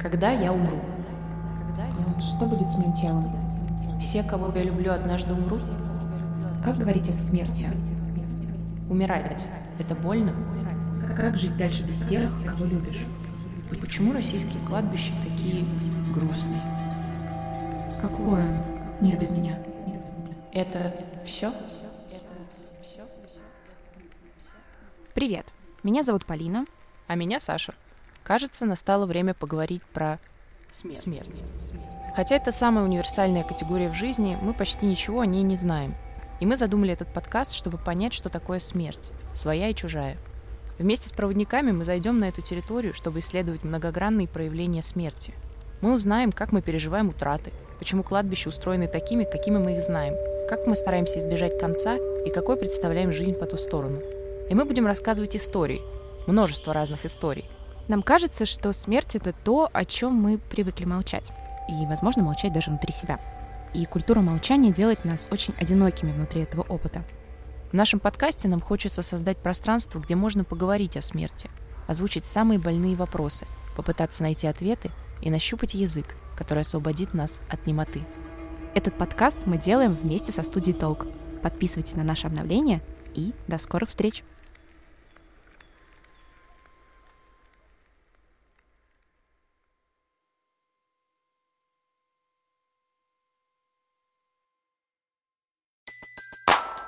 Когда я умру? Что будет с моим телом? Все, кого я люблю, однажды умрут? Как говорить о смерти? Умирать — это больно? Как жить дальше без тех, кого любишь? Почему российские кладбища такие грустные? Какой он? Мир без меня. Это все? Привет, меня зовут Полина. А меня Саша. Кажется, настало время поговорить про смерть. смерть. Хотя это самая универсальная категория в жизни, мы почти ничего о ней не знаем. И мы задумали этот подкаст, чтобы понять, что такое смерть, своя и чужая. Вместе с проводниками мы зайдем на эту территорию, чтобы исследовать многогранные проявления смерти. Мы узнаем, как мы переживаем утраты, почему кладбища устроены такими, какими мы их знаем, как мы стараемся избежать конца и какой представляем жизнь по ту сторону. И мы будем рассказывать истории, множество разных историй, нам кажется, что смерть — это то, о чем мы привыкли молчать. И, возможно, молчать даже внутри себя. И культура молчания делает нас очень одинокими внутри этого опыта. В нашем подкасте нам хочется создать пространство, где можно поговорить о смерти, озвучить самые больные вопросы, попытаться найти ответы и нащупать язык, который освободит нас от немоты. Этот подкаст мы делаем вместе со студией Толк. Подписывайтесь на наши обновления и до скорых встреч!